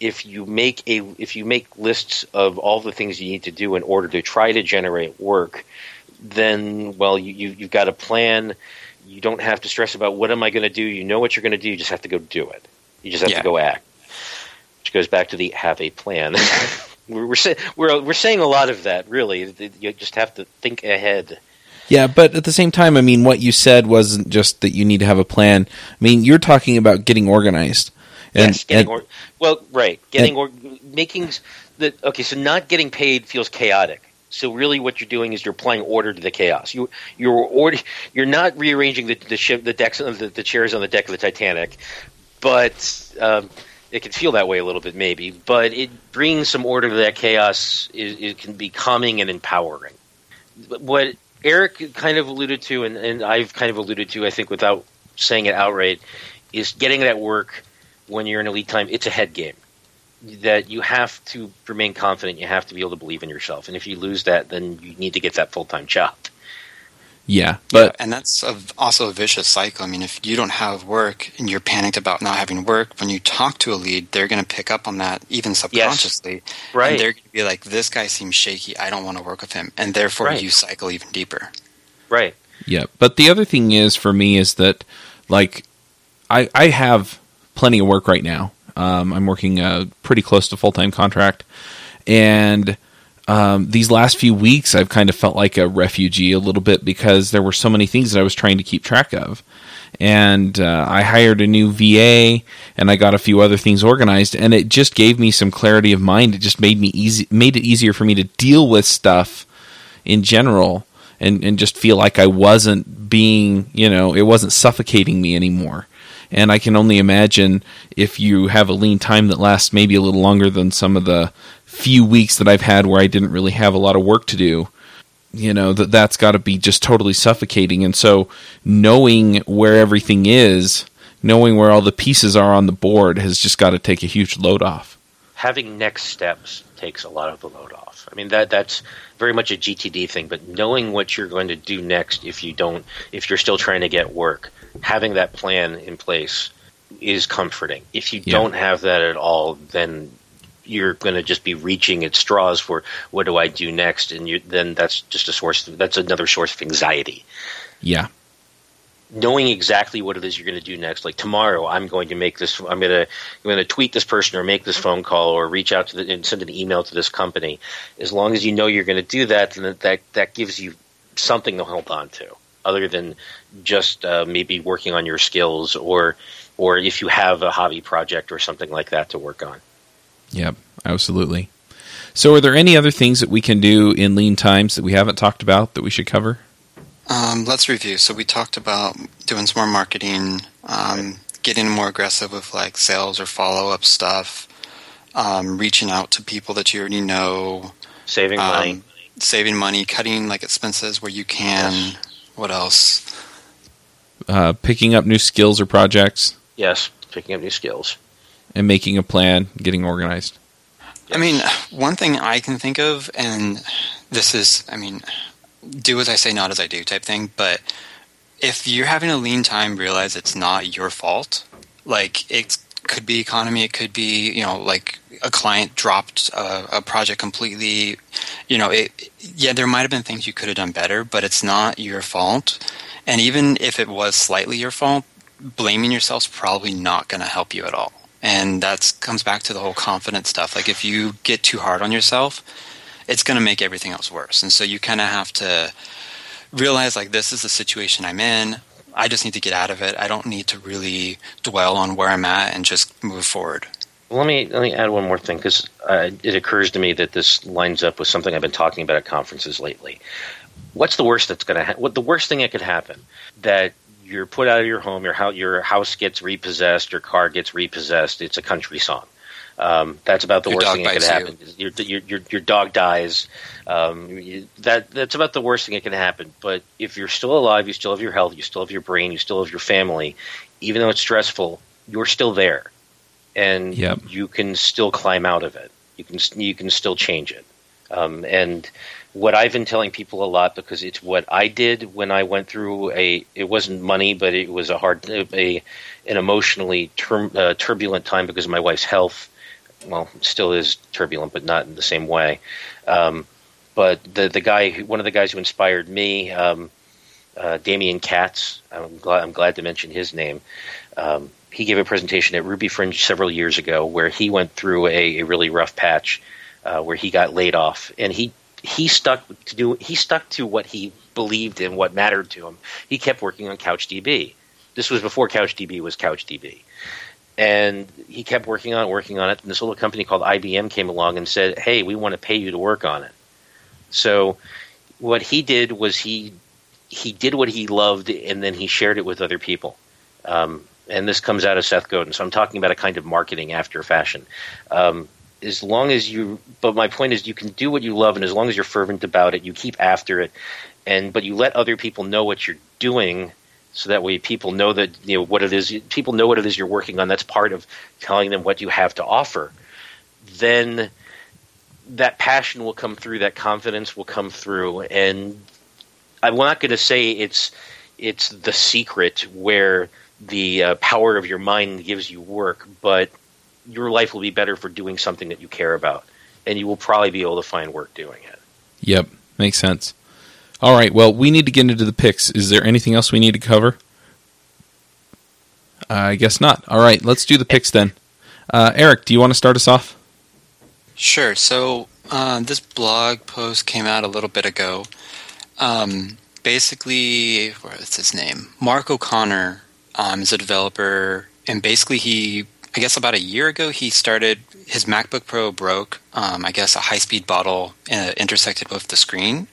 if you make a if you make lists of all the things you need to do in order to try to generate work, then well you, you have got a plan. You don't have to stress about what am I going to do. You know what you're going to do. You just have to go do it. You just have yeah. to go act. Which goes back to the have a plan. we're we're, say, we're we're saying a lot of that. Really, you just have to think ahead. Yeah, but at the same time, I mean, what you said wasn't just that you need to have a plan. I mean, you're talking about getting organized. And, yes, getting and, or, well, right, getting and, or making the okay. So not getting paid feels chaotic. So really, what you're doing is you're applying order to the chaos. You you're order, you're not rearranging the the ship the decks the, the chairs on the deck of the Titanic, but um, it can feel that way a little bit maybe. But it brings some order to that chaos. It, it can be calming and empowering. What Eric kind of alluded to, and, and I've kind of alluded to, I think, without saying it outright, is getting that work when you're in elite time, it's a head game. That you have to remain confident. You have to be able to believe in yourself. And if you lose that, then you need to get that full time job. Yeah, but yeah, and that's a, also a vicious cycle. I mean, if you don't have work and you're panicked about not having work, when you talk to a lead, they're going to pick up on that even subconsciously. Yes. Right. And they're going to be like, "This guy seems shaky. I don't want to work with him," and therefore right. you cycle even deeper. Right. Yeah, but the other thing is for me is that like I I have plenty of work right now. Um, I'm working uh, pretty close to full time contract, and um, these last few weeks I've kind of felt like a refugee a little bit because there were so many things that I was trying to keep track of. And uh, I hired a new VA, and I got a few other things organized, and it just gave me some clarity of mind. It just made me easy, made it easier for me to deal with stuff in general, and and just feel like I wasn't being, you know, it wasn't suffocating me anymore. And I can only imagine if you have a lean time that lasts maybe a little longer than some of the few weeks that I've had where I didn't really have a lot of work to do, you know, that that's got to be just totally suffocating. And so knowing where everything is, knowing where all the pieces are on the board has just got to take a huge load off. Having next steps takes a lot of the load off. I mean that that's very much a GTD thing, but knowing what you're going to do next if you don't if you're still trying to get work having that plan in place is comforting. If you yeah. don't have that at all, then you're going to just be reaching at straws for what do I do next, and you, then that's just a source. That's another source of anxiety. Yeah. Knowing exactly what it is you're going to do next, like tomorrow, I'm going to make this. I'm going to I'm going to tweet this person or make this phone call or reach out to the, and send an email to this company. As long as you know you're going to do that, then that that gives you something to hold on to other than just uh, maybe working on your skills or or if you have a hobby project or something like that to work on. Yep, absolutely. So, are there any other things that we can do in lean times that we haven't talked about that we should cover? Um, let's review. So, we talked about doing some more marketing, um, getting more aggressive with like sales or follow up stuff, um, reaching out to people that you already know, saving money, um, saving money, cutting like expenses where you can. Yes. What else? Uh, picking up new skills or projects Yes, picking up new skills. And making a plan, getting organized. I mean, one thing I can think of, and this is, I mean, do as I say, not as I do type thing, but if you're having a lean time, realize it's not your fault. Like, it could be economy, it could be, you know, like a client dropped a, a project completely. You know, it, yeah, there might have been things you could have done better, but it's not your fault. And even if it was slightly your fault, blaming yourself's probably not going to help you at all. And that comes back to the whole confidence stuff. Like if you get too hard on yourself, it's going to make everything else worse. And so you kind of have to realize like this is the situation I'm in. I just need to get out of it. I don't need to really dwell on where I'm at and just move forward. Let me let me add one more thing because uh, it occurs to me that this lines up with something I've been talking about at conferences lately. What's the worst that's going to ha- what the worst thing that could happen that you're put out of your home, your house, your house gets repossessed, your car gets repossessed. It's a country song. Um, that's about the Your worst thing that could bites you. happen. Your, your your your dog dies. Um, you- that that's about the worst thing that can happen. But if you're still alive, you still have your health, you still have your brain, you still have your family. Even though it's stressful, you're still there, and Yep. you can still climb out of it. You can you can still change it. Um, and what I've been telling people a lot because it's what I did when I went through a it wasn't money but it was a hard a an emotionally tur- uh, turbulent time because of my wife's health. Well, still is turbulent, but not in the same way. Um, but the the guy, one of the guys who inspired me, um, uh, Damien Katz. I'm glad I'm glad to mention his name. Um, he gave a presentation at RubyFringe several years ago where he went through a, a really rough patch uh, where he got laid off, and he he stuck to do he stuck to what he believed in, what mattered to him. He kept working on CouchDB. This was before CouchDB was CouchDB, and he kept working on it, working on it. And this little company called IBM came along and said, "Hey, we want to pay you to work on it." So what he did was he he did what he loved, and then he shared it with other people. Um, and this comes out of Seth Godin. So I'm talking about a kind of marketing after fashion. Um, as long as you, but my point is, you can do what you love, and as long as you're fervent about it, you keep after it, and but you let other people know what you're doing, so that way people know that you know what it is. People know what it is you're working on. That's part of telling them what you have to offer. Then that passion will come through, that confidence will come through, and I'm not going to say it's it's the secret where the uh, power of your mind gives you work, but your life will be better for doing something that you care about, and you will probably be able to find work doing it. Yep, makes sense. All right, well, we need to get into the picks. Is there anything else we need to cover? I guess not. All right, let's do the picks then. Uh, Eric, do you want to start us off? Sure. So uh, this blog post came out a little bit ago. Um, basically, what's his name? Mark O'Connor um, is a developer, and basically he, I guess about a year ago, he started his MacBook Pro broke. Um, I guess a high-speed bottle uh, intersected with the screen,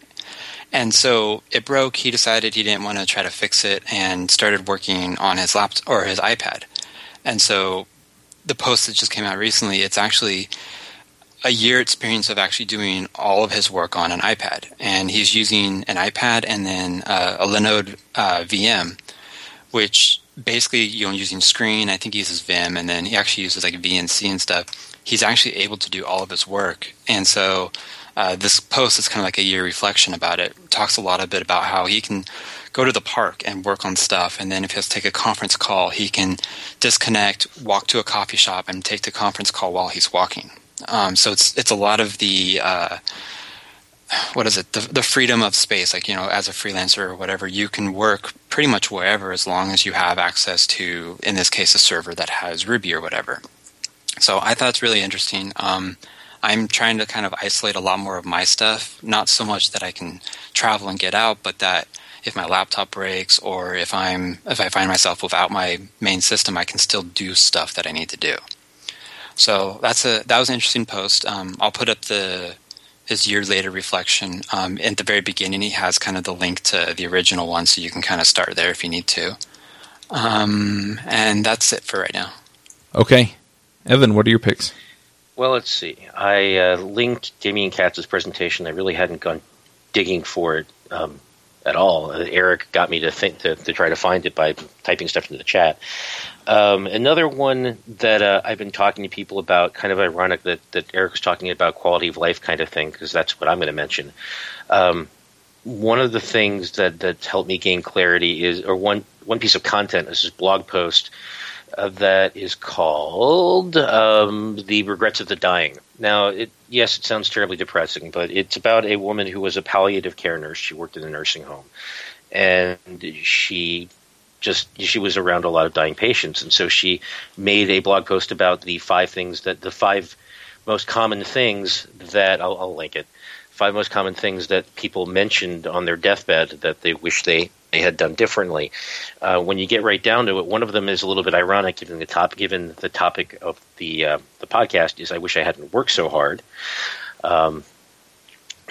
and so it broke. He decided he didn't want to try to fix it, and started working on his laptop or his iPad. And so the post that just came out recently, it's actually a year experience of actually doing all of his work on an iPad, and he's using an iPad and then uh, a Linode uh, VM, which basically you know using screen. I think he uses Vim, and then he actually uses like VNC and stuff. He's actually able to do all of his work, and so uh, this post is kind of like a year reflection about it. Talks a lot a bit about how he can go to the park and work on stuff, and then if he has to take a conference call, he can disconnect, walk to a coffee shop, and take the conference call while he's walking. Um, so it's it's a lot of the uh, what is it? The, the freedom of space like you know as a freelancer or whatever you can work pretty much wherever as long as you have access to in this case a server that has ruby or whatever. So i thought it's really interesting. Um, i'm trying to kind of isolate a lot more of my stuff not so much that i can travel and get out but that if my laptop breaks or if i'm if i find myself without my main system i can still do stuff that i need to do. So that's a that was an interesting post. Um, I'll put up the his year later reflection. Um, at the very beginning, he has kind of the link to the original one, so you can kind of start there if you need to. Um, and that's it for right now. Okay. Evan, what are your picks? Well, let's see. I uh, linked Damien Katz's presentation. I really hadn't gone digging for it. Um, at all. Uh, Eric got me to think to, to try to find it by typing stuff into the chat. Um, another one that uh, I've been talking to people about, kind of ironic that, that Eric was talking about quality of life kind of thing, because that's what I'm going to mention. Um, one of the things that that's helped me gain clarity is, or one one piece of content, is this is blog post uh, that is called um, "The Regrets of the Dying." Now, it, yes, it sounds terribly depressing, but it's about a woman who was a palliative care nurse. She worked in a nursing home, and she just she was around a lot of dying patients, and so she made a blog post about the five things that the five most common things that I'll, I'll link it five most common things that people mentioned on their deathbed that they wish they, they had done differently. Uh, when you get right down to it, one of them is a little bit ironic, given the top, given the topic of the uh, the podcast is I wish I hadn't worked so hard. Um,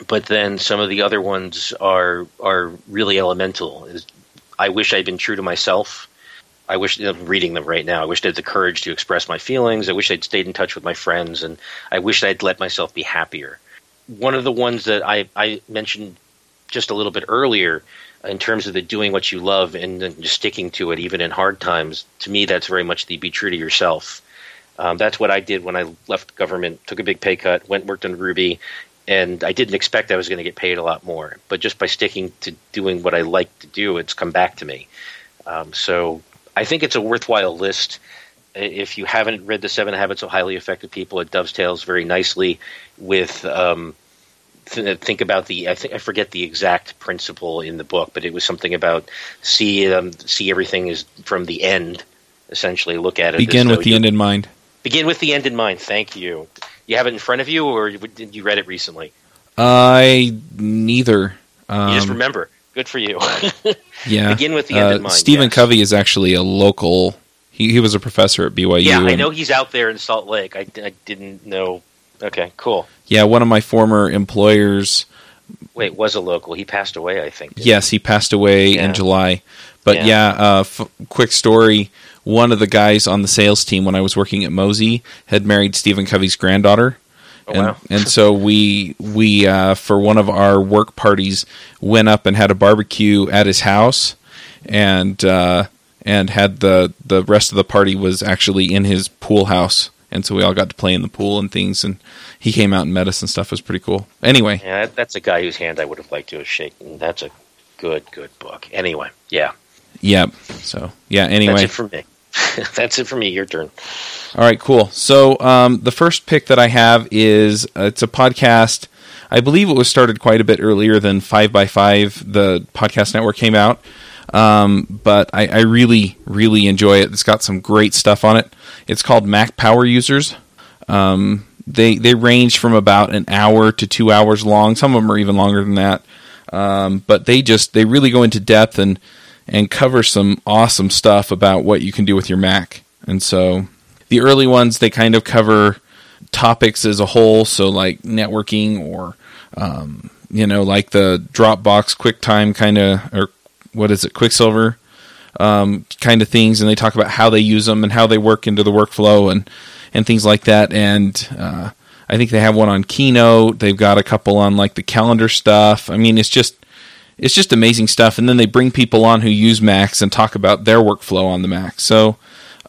but then some of the other ones are are really elemental. Is I wish I'd been true to myself. I wish I'm reading them right now. I wish I had the courage to express my feelings. I wish I'd stayed in touch with my friends, and I wish I'd let myself be happier one of the ones that I, I mentioned just a little bit earlier in terms of the doing what you love and just sticking to it even in hard times to me that's very much the be true to yourself um, that's what i did when i left government took a big pay cut went worked on ruby and i didn't expect i was going to get paid a lot more but just by sticking to doing what i like to do it's come back to me um, so i think it's a worthwhile list if you haven't read the Seven Habits of Highly Effective People, it dovetails very nicely with. Um, th- think about the I think I forget the exact principle in the book, but it was something about see um, see everything is from the end. Essentially, look at it. Begin with the end in mind. Begin with the end in mind. Thank you. You have it in front of you, or did you read it recently? I neither. Um, you just um, remember. Good for you. yeah. Begin with the end uh, in mind. Stephen yes. Covey is actually a local he, he was a professor at BYU. Yeah, I know he's out there in Salt Lake. I, I didn't know. Okay, cool. Yeah, one of my former employers. Wait, was a local. He passed away, I think. Yes, he passed away yeah. in July. But yeah, yeah uh, f- quick story. One of the guys on the sales team when I was working at Mozy had married Stephen Covey's granddaughter. Oh, and, wow. and so we we uh, for one of our work parties went up and had a barbecue at his house, and uh, and had the the rest of the party was actually in his pool house, and so we all got to play in the pool and things. And he came out and met us and stuff. It was pretty cool. Anyway, yeah, that's a guy whose hand I would have liked to have shaken. That's a good good book. Anyway, yeah, yep. So yeah. Anyway, that's it for me. that's it for me. Your turn. All right, cool. So um, the first pick that I have is uh, it's a podcast. I believe it was started quite a bit earlier than Five by Five, the podcast network came out. Um, but I, I, really, really enjoy it. It's got some great stuff on it. It's called Mac Power Users. Um, they they range from about an hour to two hours long. Some of them are even longer than that. Um, but they just they really go into depth and and cover some awesome stuff about what you can do with your Mac. And so the early ones they kind of cover topics as a whole, so like networking or um, you know like the Dropbox QuickTime kind of or what is it, Quicksilver um, kind of things, and they talk about how they use them and how they work into the workflow and and things like that. And uh, I think they have one on Keynote. They've got a couple on like the calendar stuff. I mean, it's just it's just amazing stuff. And then they bring people on who use Macs and talk about their workflow on the Mac. So.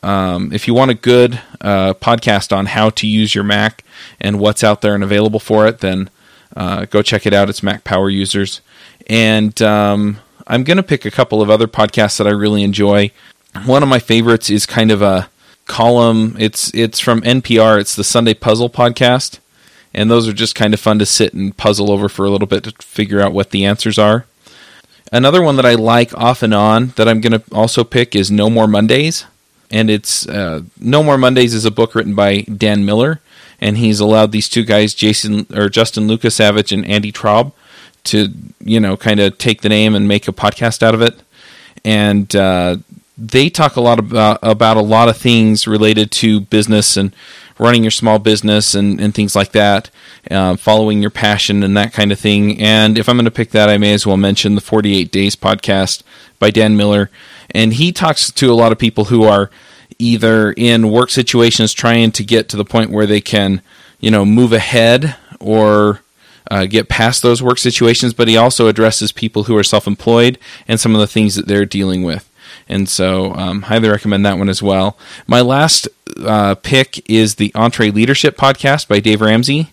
Um, if you want a good uh, podcast on how to use your Mac and what's out there and available for it, then uh, go check it out. It's Mac Power Users. And um, I'm going to pick a couple of other podcasts that I really enjoy. One of my favorites is kind of a column. It's it's from NPR. It's the Sunday Puzzle podcast, and those are just kind of fun to sit and puzzle over for a little bit to figure out what the answers are. Another one that I like off and on that I'm going to also pick is No More Mondays, and it's uh, No More Mondays is a book written by Dan Miller, and he's allowed these two guys, Jason or Justin Lukasavige and Andy Traub, to you know kind of take the name and make a podcast out of it. And uh, they talk a lot about about a lot of things related to business and running your small business and, and things like that uh, following your passion and that kind of thing and if i'm going to pick that i may as well mention the 48 days podcast by dan miller and he talks to a lot of people who are either in work situations trying to get to the point where they can you know move ahead or uh, get past those work situations, but he also addresses people who are self employed and some of the things that they're dealing with. And so, um, highly recommend that one as well. My last uh, pick is the EntreLeadership podcast by Dave Ramsey.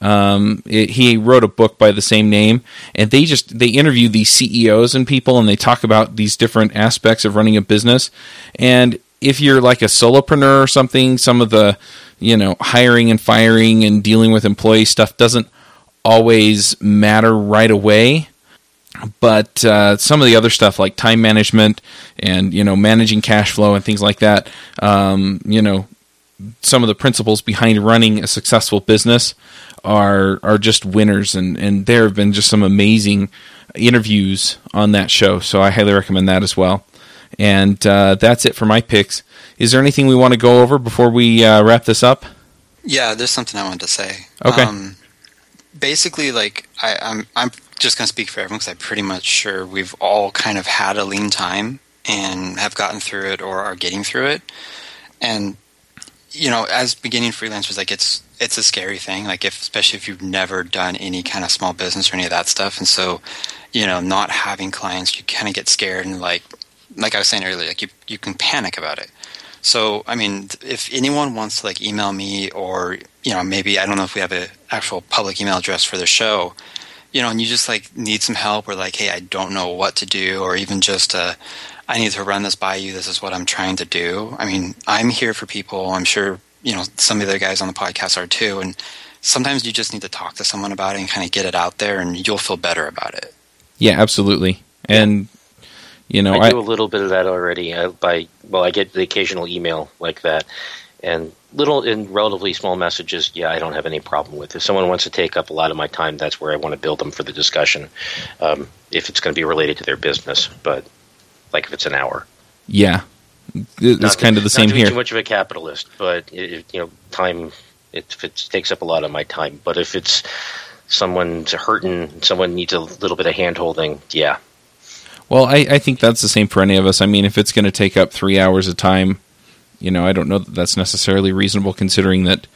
Um, it, he wrote a book by the same name, and they just they interview these CEOs and people, and they talk about these different aspects of running a business. And if you're like a solopreneur or something, some of the you know hiring and firing and dealing with employee stuff doesn't always matter right away but uh, some of the other stuff like time management and you know managing cash flow and things like that um, you know some of the principles behind running a successful business are are just winners. And and there have been just some amazing interviews on that show. So I highly recommend that as well. And uh, that's it for my picks. Is there anything we want to go over before we uh, wrap this up? Yeah there's something I wanted to say. Okay. Um, basically like I, I'm I'm just going to speak for everyone because I'm pretty much sure we've all kind of had a lean time and have gotten through it or are getting through it. And you know, as beginning freelancers, like it's it's a scary thing. Like if especially if you've never done any kind of small business or any of that stuff, and so you know, not having clients, you kind of get scared and like like I was saying earlier, like you you can panic about it. So, I mean, if anyone wants to like email me or, you know, maybe I don't know if we have an actual public email address for the show, you know, and you just like need some help or like, hey, I don't know what to do, or even just uh, I need to run this by you. This is what I'm trying to do. I mean, I'm here for people. I'm sure you know some of the other guys on the podcast are too, and sometimes you just need to talk to someone about it and kind of get it out there, and you'll feel better about it. Yeah, absolutely. And you know, I do a little bit of that already. I, by well, I get the occasional email like that, and little in relatively small messages, yeah, I don't have any problem with. If someone wants to take up a lot of my time, that's where I want to build them for the discussion. Um, if it's going to be related to their business, but like if it's an hour, yeah, it's not kind of the same to here. Too much of a capitalist, but it, you know, time it, it takes up a lot of my time. But if it's someone's hurting, someone needs a little bit of hand holding, yeah. Well, I, I think that's the same for any of us. I mean, if it's going to take up three hours of time you know, I don't know that that's necessarily reasonable considering that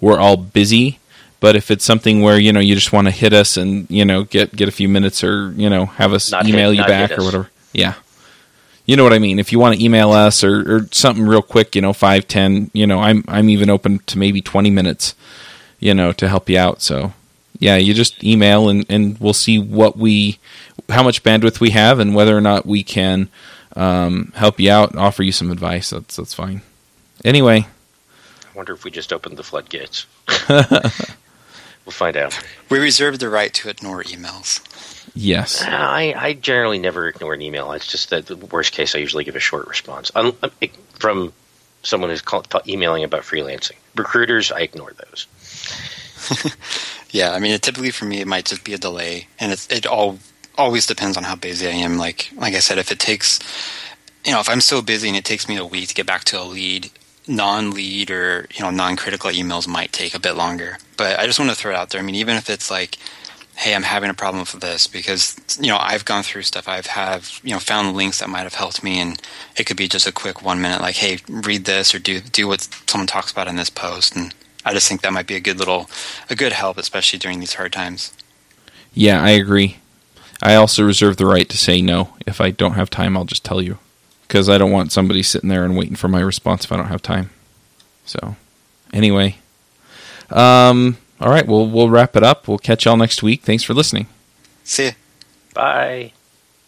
we're all busy. But if it's something where you know you just want to hit us and you know get get a few minutes or you know have us not email hit, you back or whatever, yeah, you know what I mean. If you want to email us or, or something real quick, you know, five, ten, you know, I'm I'm even open to maybe twenty minutes, you know, to help you out. So yeah, you just email and and we'll see what we, how much bandwidth we have and whether or not we can um, help you out, offer you some advice. That's that's fine. Anyway, I wonder if we just opened the floodgates. we'll find out. We reserve the right to ignore emails. Yes. I, I generally never ignore an email. It's just that the worst case, I usually give a short response um, from someone who's call, emailing about freelancing. Recruiters, I ignore those. yeah, I mean, it, typically for me, it might just be a delay, and it, it all always depends on how busy I am. Like like I said, if it takes, you know, if I'm so busy and it takes me a week to get back to a lead, non-lead or you know non-critical emails might take a bit longer. But I just want to throw it out there. I mean, even if it's like, hey, I'm having a problem with this because you know I've gone through stuff. I've have you know found links that might have helped me, and it could be just a quick one minute, like, hey, read this or do do what someone talks about in this post, and I just think that might be a good little a good help, especially during these hard times. Yeah, I agree. I also reserve the right to say no. If I don't have time, I'll just tell you because I don't want somebody sitting there and waiting for my response if I don't have time. So, anyway, um, all right, well, we'll wrap it up. We'll catch y'all next week. Thanks for listening. See ya. Bye.